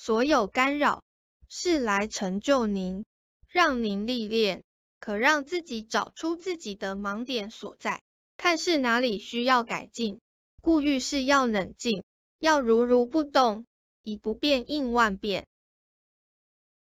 所有干扰是来成就您，让您历练，可让自己找出自己的盲点所在，看是哪里需要改进，故遇事要冷静，要如如不动，以不变应万变。